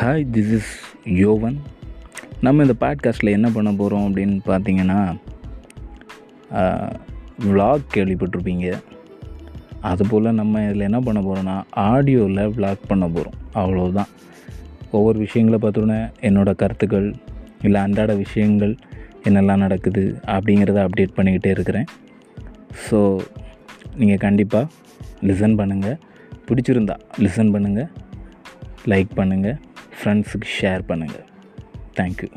Hi this is யோவன் நம்ம இந்த பாட்காஸ்ட்டில் என்ன பண்ண போகிறோம் அப்படின்னு பார்த்தீங்கன்னா விலாக் கேள்விப்பட்டிருப்பீங்க. அதுபோல் நம்ம இதில் என்ன பண்ண போகிறோன்னா ஆடியோவில் விலாக் பண்ண போகிறோம் அவ்வளோதான் ஒவ்வொரு விஷயங்களை பார்த்தோன்னே என்னோடய கருத்துக்கள் இல்லை அன்றாட விஷயங்கள் என்னெல்லாம் நடக்குது அப்படிங்கிறத அப்டேட் பண்ணிக்கிட்டே இருக்கிறேன். ஸோ நீங்கள் கண்டிப்பாக லிசன் பண்ணுங்கள் பிடிச்சிருந்தா லிசன் பண்ணுங்கள் லைக் பண்ணுங்கள் ஃப்ரெண்ட்ஸுக்கு ஷேர் பண்ணுங்கள் தேங்க்யூ